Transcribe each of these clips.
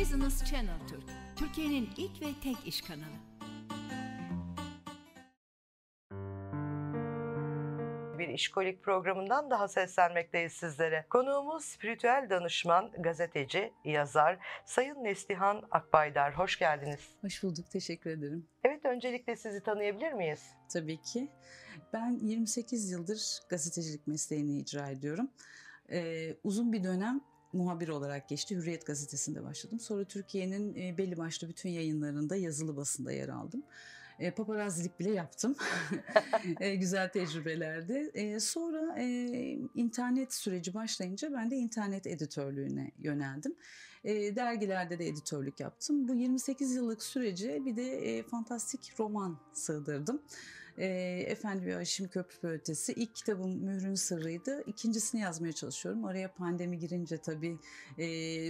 Business Channel Türk, Türkiye'nin ilk ve tek iş kanalı. bir işkolik programından daha seslenmekteyiz sizlere. Konuğumuz spiritüel danışman, gazeteci, yazar Sayın Neslihan Akbaydar. Hoş geldiniz. Hoş bulduk, teşekkür ederim. Evet, öncelikle sizi tanıyabilir miyiz? Tabii ki. Ben 28 yıldır gazetecilik mesleğini icra ediyorum. Ee, uzun bir dönem muhabir olarak geçti. Hürriyet gazetesinde başladım. Sonra Türkiye'nin e, belli başlı bütün yayınlarında yazılı basında yer aldım. E, paparazzilik bile yaptım. e, güzel tecrübelerdi. E, sonra e, internet süreci başlayınca ben de internet editörlüğüne yöneldim. E, dergilerde de editörlük yaptım. Bu 28 yıllık sürece bir de e, fantastik roman sığdırdım. E, Efendi ve Aşim Köprü Ötesi. İlk kitabım Mührün Sırrı'ydı. İkincisini yazmaya çalışıyorum. Araya pandemi girince tabii e,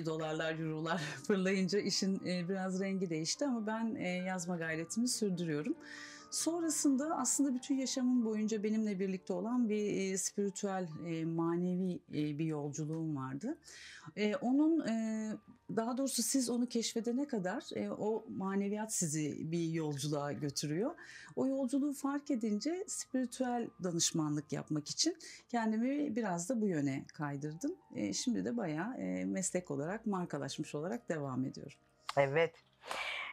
dolarlar, eurolar fırlayınca işin e, biraz rengi değişti ama ben e, yazma gayretimi sürdürüyorum. Sonrasında aslında bütün yaşamım boyunca benimle birlikte olan bir e, spiritüel, e, manevi e, bir yolculuğum vardı. E, onun e, daha doğrusu siz onu keşfedene kadar e, o maneviyat sizi bir yolculuğa götürüyor. O yolculuğu fark edince spiritüel danışmanlık yapmak için kendimi biraz da bu yöne kaydırdım. E, şimdi de bayağı e, meslek olarak, markalaşmış olarak devam ediyorum. Evet.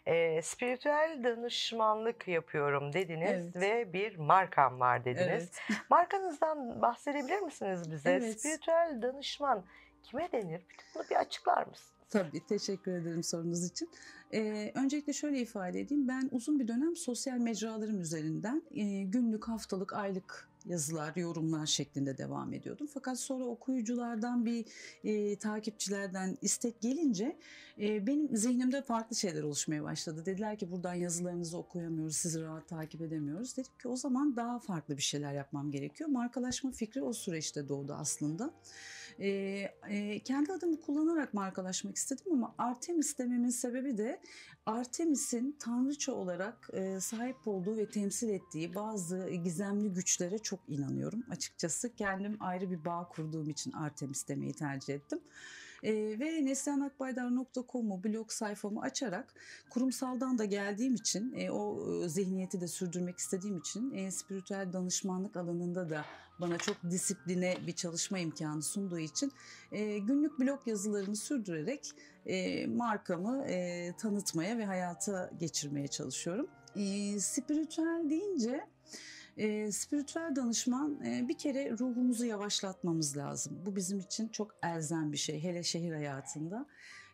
E, spiritüel danışmanlık yapıyorum dediniz Evet. ve bir markam var dediniz. Evet. Markanızdan bahsedebilir misiniz bize? Evet. Spiritüel danışman kime denir? Bunu bir açıklar mısınız? Tabii teşekkür ederim sorunuz için. Ee, öncelikle şöyle ifade edeyim. Ben uzun bir dönem sosyal mecralarım üzerinden e, günlük, haftalık, aylık yazılar, yorumlar şeklinde devam ediyordum. Fakat sonra okuyuculardan bir e, takipçilerden istek gelince e, benim zihnimde farklı şeyler oluşmaya başladı. Dediler ki buradan yazılarınızı okuyamıyoruz, sizi rahat takip edemiyoruz. Dedim ki o zaman daha farklı bir şeyler yapmam gerekiyor. Markalaşma fikri o süreçte doğdu aslında. E, e, kendi adımı kullanarak markalaşmak istedim ama Artemis dememin sebebi de Artemis'in tanrıça olarak e, sahip olduğu ve temsil ettiği bazı gizemli güçlere çok inanıyorum. Açıkçası kendim ayrı bir bağ kurduğum için Artemis demeyi tercih ettim. E, ve neslihanakbaydar.com'u blog sayfamı açarak kurumsaldan da geldiğim için e, o e, zihniyeti de sürdürmek istediğim için e, spiritüel danışmanlık alanında da bana çok disipline bir çalışma imkanı sunduğu için e, günlük blog yazılarımı sürdürerek e, markamı e, tanıtmaya ve hayata geçirmeye çalışıyorum. E, spiritüel deyince e, spiritüel danışman e, bir kere ruhumuzu yavaşlatmamız lazım. Bu bizim için çok elzem bir şey hele şehir hayatında.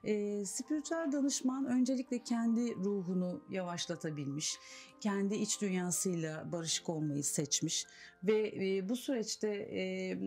E, spiritüel danışman öncelikle kendi ruhunu yavaşlatabilmiş, kendi iç dünyasıyla barışık olmayı seçmiş ve e, bu süreçte e,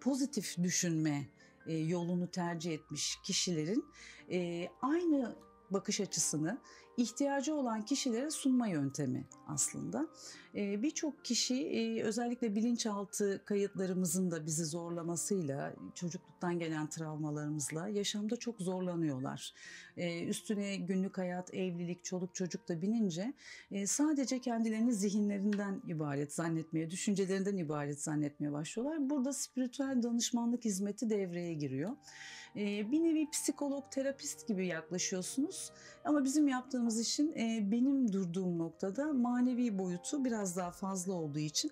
pozitif düşünme e, yolunu tercih etmiş kişilerin e, aynı bakış açısını ihtiyacı olan kişilere sunma yöntemi aslında. Ee, Birçok kişi e, özellikle bilinçaltı kayıtlarımızın da bizi zorlamasıyla, çocukluktan gelen travmalarımızla yaşamda çok zorlanıyorlar. Ee, Üstüne günlük hayat, evlilik, çoluk çocuk da binince e, sadece kendilerini zihinlerinden ibaret zannetmeye, düşüncelerinden ibaret zannetmeye başlıyorlar. Burada spiritüel danışmanlık hizmeti devreye giriyor. Ee, Bir nevi psikolog, terapist gibi yaklaşıyorsunuz. Ama bizim yaptığımız işin e, benim durduğum noktada manevi boyutu biraz daha fazla olduğu için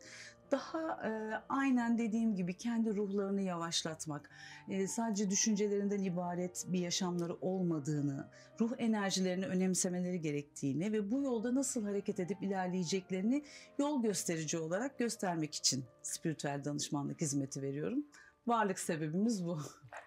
daha e, aynen dediğim gibi kendi ruhlarını yavaşlatmak, e, sadece düşüncelerinden ibaret bir yaşamları olmadığını, ruh enerjilerini önemsemeleri gerektiğini ve bu yolda nasıl hareket edip ilerleyeceklerini yol gösterici olarak göstermek için spiritüel danışmanlık hizmeti veriyorum. Varlık sebebimiz bu.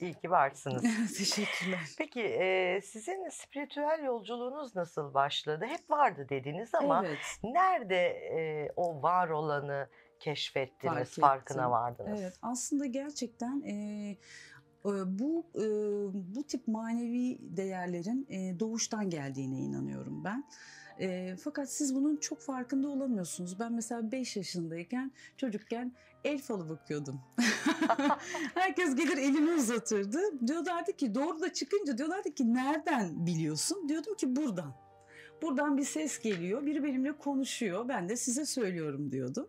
İyi ki varsınız. Teşekkürler. Peki e, sizin spiritüel yolculuğunuz nasıl başladı? Hep vardı dediniz ama evet. nerede e, o var olanı keşfettiniz, Fark farkına vardınız? Evet, aslında gerçekten e, bu bu tip manevi değerlerin doğuştan geldiğine inanıyorum ben. E, fakat siz bunun çok farkında olamıyorsunuz. Ben mesela 5 yaşındayken, çocukken el falı bakıyordum. Herkes gelir elini uzatırdı. Diyorlardı ki doğru da çıkınca diyorlardı ki nereden biliyorsun? Diyordum ki buradan. Buradan bir ses geliyor. Biri benimle konuşuyor. Ben de size söylüyorum diyordum.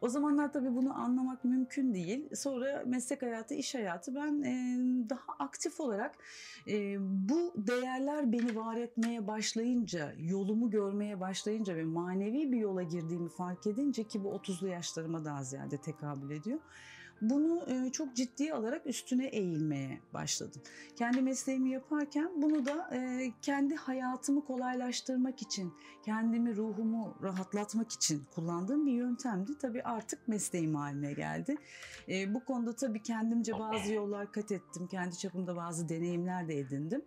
O zamanlar tabii bunu anlamak mümkün değil. Sonra meslek hayatı, iş hayatı ben e, daha aktif olarak e, bu değerler beni var etmeye başlayınca, yolumu görmeye başlayınca ve manevi bir yola girdiğimi fark edince ki bu 30'lu yaşlarıma daha ziyade tekabül ediyor bunu e, çok ciddiye alarak üstüne eğilmeye başladım. Kendi mesleğimi yaparken bunu da e, kendi hayatımı kolaylaştırmak için, kendimi, ruhumu rahatlatmak için kullandığım bir yöntemdi. Tabii artık mesleğim haline geldi. E, bu konuda tabii kendimce bazı yollar kat ettim. Kendi çapımda bazı deneyimler de edindim.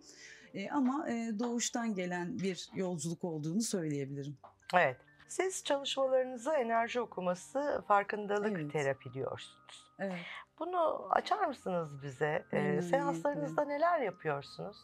Ama doğuştan gelen bir yolculuk olduğunu söyleyebilirim. Evet. Siz çalışmalarınızı enerji okuması, farkındalık evet. terapi diyorsunuz. Evet. Bunu açar mısınız bize? Ee, seanslarınızda neler yapıyorsunuz?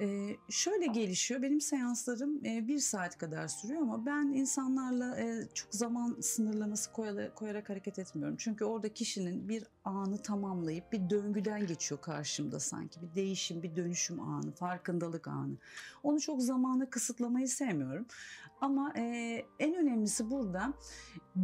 Ee, şöyle gelişiyor. Benim seanslarım e, bir saat kadar sürüyor ama ben insanlarla e, çok zaman sınırlaması koyarak, hareket etmiyorum. Çünkü orada kişinin bir anı tamamlayıp bir döngüden geçiyor karşımda sanki. Bir değişim, bir dönüşüm anı, farkındalık anı. Onu çok zamanı kısıtlamayı sevmiyorum. Ama e, en önemlisi burada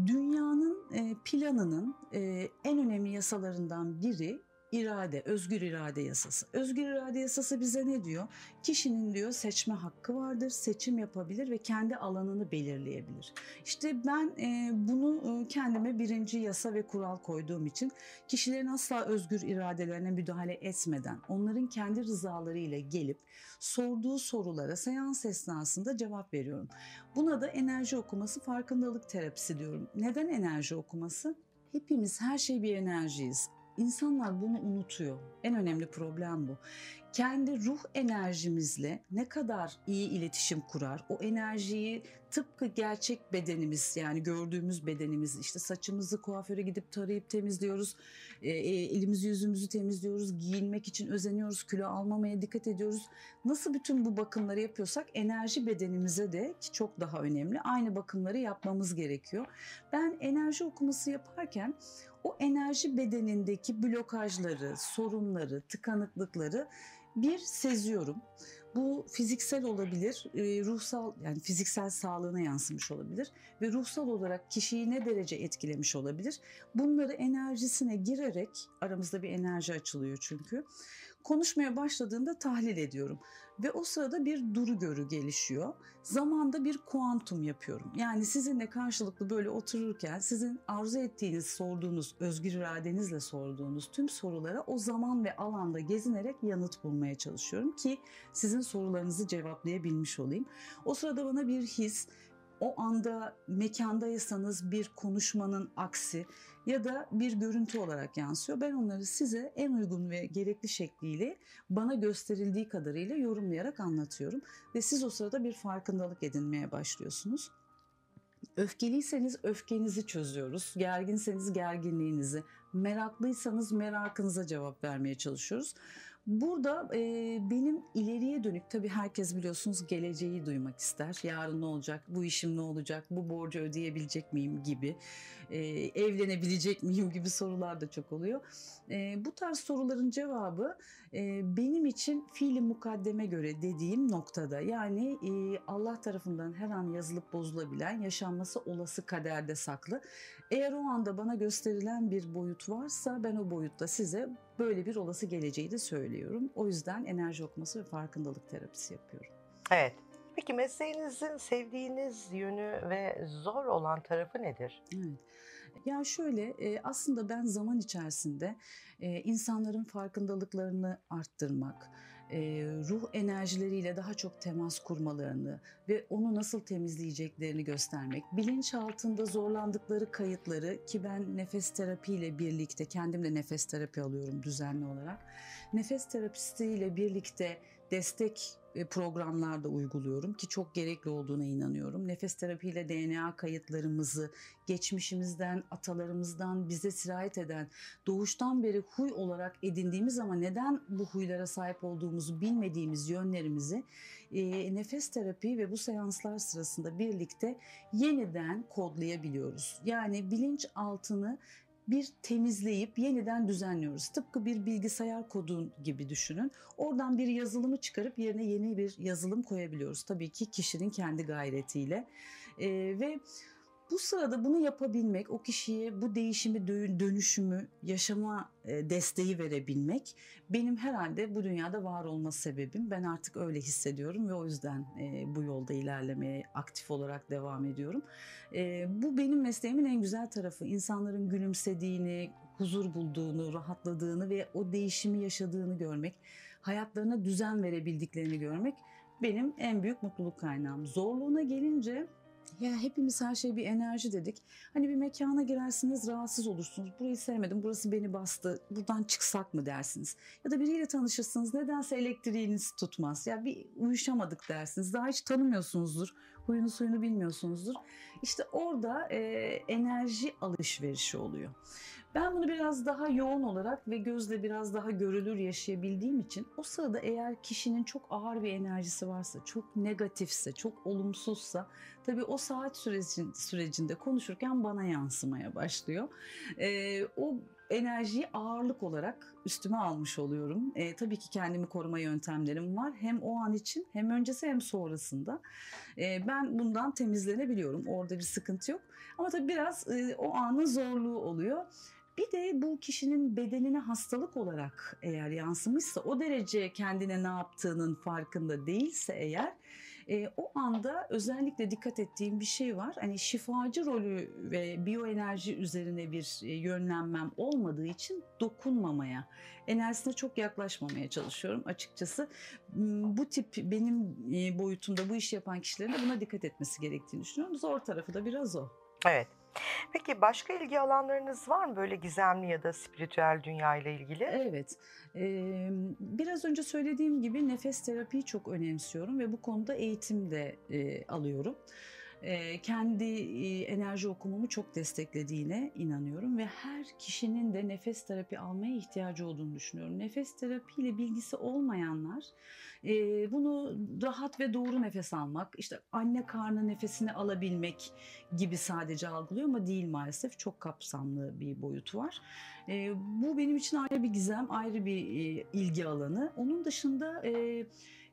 dünyanın e, planının e, en önemli yasalarından biri irade, özgür irade yasası. Özgür irade yasası bize ne diyor? Kişinin diyor seçme hakkı vardır, seçim yapabilir ve kendi alanını belirleyebilir. İşte ben e, bunu e, kendime birinci yasa ve kural koyduğum için kişilerin asla özgür iradelerine müdahale etmeden onların kendi rızalarıyla gelip sorduğu sorulara seans esnasında cevap veriyorum. Buna da enerji okuması farkındalık terapisi diyorum. Neden enerji okuması? Hepimiz her şey bir enerjiyiz. İnsanlar bunu unutuyor. En önemli problem bu kendi ruh enerjimizle ne kadar iyi iletişim kurar, o enerjiyi tıpkı gerçek bedenimiz yani gördüğümüz bedenimiz işte saçımızı kuaföre gidip tarayıp temizliyoruz, e, e, elimizi yüzümüzü temizliyoruz, giyinmek için özeniyoruz, kilo almamaya dikkat ediyoruz. Nasıl bütün bu bakımları yapıyorsak enerji bedenimize de ki çok daha önemli aynı bakımları yapmamız gerekiyor. Ben enerji okuması yaparken o enerji bedenindeki blokajları, sorunları, tıkanıklıkları bir seziyorum. Bu fiziksel olabilir, e, ruhsal yani fiziksel sağlığına yansımış olabilir ve ruhsal olarak kişiyi ne derece etkilemiş olabilir? Bunları enerjisine girerek aramızda bir enerji açılıyor çünkü. Konuşmaya başladığında tahlil ediyorum ve o sırada bir duru görü gelişiyor. Zamanda bir kuantum yapıyorum. Yani sizinle karşılıklı böyle otururken sizin arzu ettiğiniz, sorduğunuz, özgür iradenizle sorduğunuz tüm sorulara o zaman ve alanda gezinerek yanıt bulmaya çalışıyorum ki sizin sorularınızı cevaplayabilmiş olayım. O sırada bana bir his, o anda mekandaysanız bir konuşmanın aksi ya da bir görüntü olarak yansıyor. Ben onları size en uygun ve gerekli şekliyle bana gösterildiği kadarıyla yorumlayarak anlatıyorum ve siz o sırada bir farkındalık edinmeye başlıyorsunuz. Öfkeliyseniz öfkenizi çözüyoruz. Gerginseniz gerginliğinizi, meraklıysanız merakınıza cevap vermeye çalışıyoruz. Burada e, benim ileriye dönük tabii herkes biliyorsunuz geleceği duymak ister. Yarın ne olacak, bu işim ne olacak, bu borcu ödeyebilecek miyim gibi, e, evlenebilecek miyim gibi sorular da çok oluyor. E, bu tarz soruların cevabı e, benim için fiili mukaddeme göre dediğim noktada yani e, Allah tarafından her an yazılıp bozulabilen yaşanması olası kaderde saklı. Eğer o anda bana gösterilen bir boyut varsa ben o boyutta size böyle bir olası geleceği de söylüyorum. O yüzden enerji okuması ve farkındalık terapisi yapıyorum. Evet. Peki mesleğinizin sevdiğiniz yönü ve zor olan tarafı nedir? Evet. Ya şöyle e, aslında ben zaman içerisinde e, insanların farkındalıklarını arttırmak, e, ruh enerjileriyle daha çok temas kurmalarını ve onu nasıl temizleyeceklerini göstermek, bilinç altında zorlandıkları kayıtları ki ben nefes terapiyle birlikte kendim de nefes terapi alıyorum düzenli olarak. Nefes terapistiyle birlikte destek programlarda uyguluyorum ki çok gerekli olduğuna inanıyorum. Nefes terapiyle DNA kayıtlarımızı geçmişimizden, atalarımızdan bize sirayet eden doğuştan beri huy olarak edindiğimiz ama neden bu huylara sahip olduğumuzu bilmediğimiz yönlerimizi e, nefes terapi ve bu seanslar sırasında birlikte yeniden kodlayabiliyoruz. Yani bilinç altını bir temizleyip yeniden düzenliyoruz. Tıpkı bir bilgisayar kodu gibi düşünün. Oradan bir yazılımı çıkarıp yerine yeni bir yazılım koyabiliyoruz. Tabii ki kişinin kendi gayretiyle. Ee, ve bu sırada bunu yapabilmek, o kişiye bu değişimi, dönüşümü, yaşama e, desteği verebilmek benim herhalde bu dünyada var olma sebebim. Ben artık öyle hissediyorum ve o yüzden e, bu yolda ilerlemeye aktif olarak devam ediyorum. E, bu benim mesleğimin en güzel tarafı. İnsanların gülümsediğini, huzur bulduğunu, rahatladığını ve o değişimi yaşadığını görmek, hayatlarına düzen verebildiklerini görmek benim en büyük mutluluk kaynağım. Zorluğuna gelince ya hepimiz her şey bir enerji dedik. Hani bir mekana girersiniz rahatsız olursunuz. Burayı sevmedim, burası beni bastı. Buradan çıksak mı dersiniz. Ya da biriyle tanışırsınız. Nedense elektriğiniz tutmaz. Ya bir uyuşamadık dersiniz. Daha hiç tanımıyorsunuzdur. Huyunu suyunu bilmiyorsunuzdur. İşte orada e, enerji alışverişi oluyor. Ben bunu biraz daha yoğun olarak ve gözle biraz daha görülür yaşayabildiğim için o sırada eğer kişinin çok ağır bir enerjisi varsa, çok negatifse, çok olumsuzsa tabii o saat sürecin, sürecinde konuşurken bana yansımaya başlıyor. Ee, o enerjiyi ağırlık olarak üstüme almış oluyorum. E, tabii ki kendimi koruma yöntemlerim var. Hem o an için hem öncesi hem sonrasında. E, ben bundan temizlenebiliyorum. Orada bir sıkıntı yok. Ama tabii biraz e, o anın zorluğu oluyor. Bir de bu kişinin bedenine hastalık olarak eğer yansımışsa o derece kendine ne yaptığının farkında değilse eğer e, o anda özellikle dikkat ettiğim bir şey var. Hani şifacı rolü ve biyoenerji üzerine bir yönlenmem olmadığı için dokunmamaya, enerjisine çok yaklaşmamaya çalışıyorum açıkçası. Bu tip benim boyutumda bu işi yapan kişilerin de buna dikkat etmesi gerektiğini düşünüyorum. Zor tarafı da biraz o. Evet. Peki başka ilgi alanlarınız var mı böyle gizemli ya da spiritüel dünya ile ilgili? Evet. Ee, biraz önce söylediğim gibi nefes terapiyi çok önemsiyorum ve bu konuda eğitim de e, alıyorum kendi enerji okumumu çok desteklediğine inanıyorum ve her kişinin de nefes terapi almaya ihtiyacı olduğunu düşünüyorum. Nefes terapiyle bilgisi olmayanlar bunu rahat ve doğru nefes almak, işte anne karnı nefesini alabilmek gibi sadece algılıyor ama değil maalesef çok kapsamlı bir boyutu var. Bu benim için ayrı bir gizem, ayrı bir ilgi alanı. Onun dışında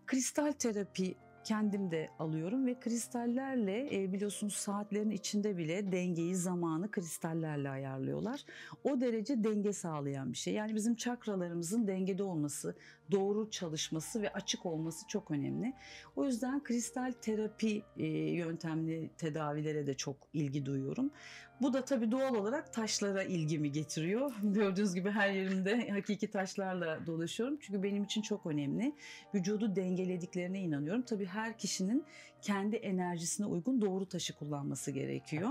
kristal terapi kendim de alıyorum ve kristallerle e, biliyorsunuz saatlerin içinde bile dengeyi, zamanı kristallerle ayarlıyorlar. O derece denge sağlayan bir şey. Yani bizim çakralarımızın dengede olması, doğru çalışması ve açık olması çok önemli. O yüzden kristal terapi e, yöntemli tedavilere de çok ilgi duyuyorum. Bu da tabii doğal olarak taşlara ilgimi getiriyor. Gördüğünüz gibi her yerimde hakiki taşlarla dolaşıyorum. Çünkü benim için çok önemli. Vücudu dengelediklerine inanıyorum. Tabii her kişinin kendi enerjisine uygun doğru taşı kullanması gerekiyor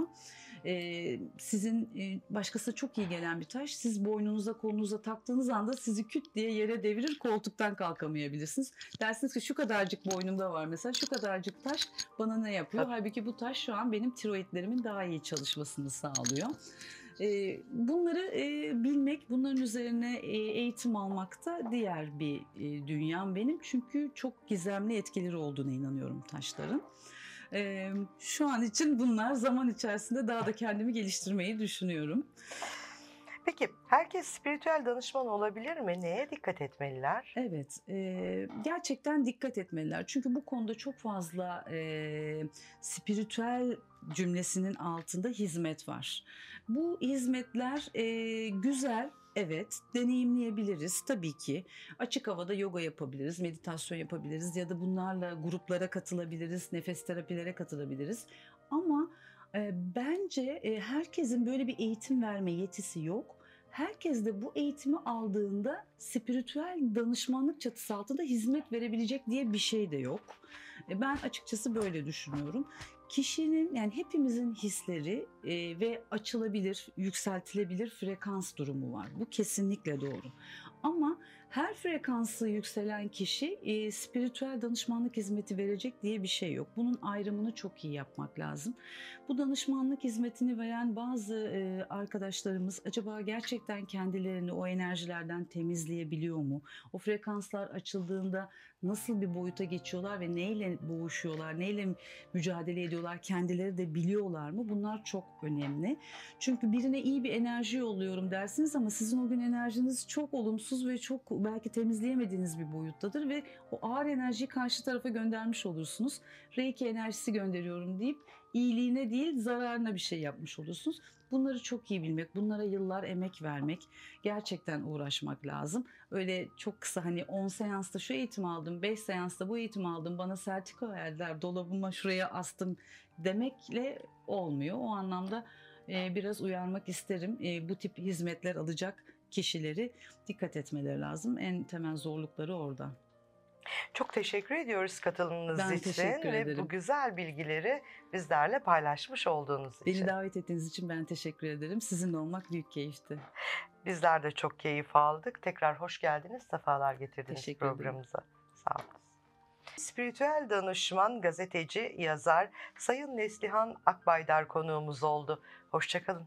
e, sizin e, başkasına çok iyi gelen bir taş. Siz boynunuza kolunuza taktığınız anda sizi küt diye yere devirir koltuktan kalkamayabilirsiniz. Dersiniz ki şu kadarcık boynumda var mesela şu kadarcık taş bana ne yapıyor? Halbuki bu taş şu an benim tiroidlerimin daha iyi çalışmasını sağlıyor. Bunları bilmek, bunların üzerine eğitim almak da diğer bir dünyam benim. Çünkü çok gizemli etkileri olduğuna inanıyorum taşların. E, şu an için bunlar zaman içerisinde daha da kendimi geliştirmeyi düşünüyorum. Peki herkes spiritüel danışman olabilir mi? Neye dikkat etmeliler? Evet, e, gerçekten dikkat etmeliler. Çünkü bu konuda çok fazla e, spiritüel cümlesinin altında hizmet var. Bu hizmetler e, güzel Evet, deneyimleyebiliriz tabii ki. Açık havada yoga yapabiliriz, meditasyon yapabiliriz ya da bunlarla gruplara katılabiliriz, nefes terapilere katılabiliriz. Ama e, bence e, herkesin böyle bir eğitim verme yetisi yok. Herkes de bu eğitimi aldığında spiritüel danışmanlık çatısı altında hizmet verebilecek diye bir şey de yok. E, ben açıkçası böyle düşünüyorum kişinin yani hepimizin hisleri e, ve açılabilir, yükseltilebilir frekans durumu var. Bu kesinlikle doğru. Ama Her frekansı yükselen kişi e, spiritüel danışmanlık hizmeti verecek diye bir şey yok. Bunun ayrımını çok iyi yapmak lazım. Bu danışmanlık hizmetini veren bazı e, arkadaşlarımız acaba gerçekten kendilerini o enerjilerden temizleyebiliyor mu? O frekanslar açıldığında nasıl bir boyuta geçiyorlar ve neyle boğuşuyorlar, neyle mücadele ediyorlar, kendileri de biliyorlar mı? Bunlar çok önemli. Çünkü birine iyi bir enerji yolluyorum dersiniz ama sizin o gün enerjiniz çok olumsuz ve çok belki temizleyemediğiniz bir boyuttadır ve o ağır enerjiyi karşı tarafa göndermiş olursunuz. Reiki enerjisi gönderiyorum deyip iyiliğine değil zararına bir şey yapmış olursunuz. Bunları çok iyi bilmek, bunlara yıllar emek vermek, gerçekten uğraşmak lazım. Öyle çok kısa hani 10 seansta şu eğitim aldım, 5 seansta bu eğitim aldım, bana sertifika verdiler, dolabıma şuraya astım demekle olmuyor. O anlamda biraz uyarmak isterim. Bu tip hizmetler alacak kişileri dikkat etmeleri lazım. En temel zorlukları orada. Çok teşekkür ediyoruz katılımınız Ben için ve ederim. bu güzel bilgileri bizlerle paylaşmış olduğunuz için. Beni davet ettiğiniz için ben teşekkür ederim. Sizinle olmak büyük keyifti. Bizler de çok keyif aldık. Tekrar hoş geldiniz, sefalar getirdiniz Teşekkür ederim. programımıza. Sağ olun. Spiritüel danışman, gazeteci, yazar Sayın Neslihan Akbaydar konuğumuz oldu. Hoşçakalın.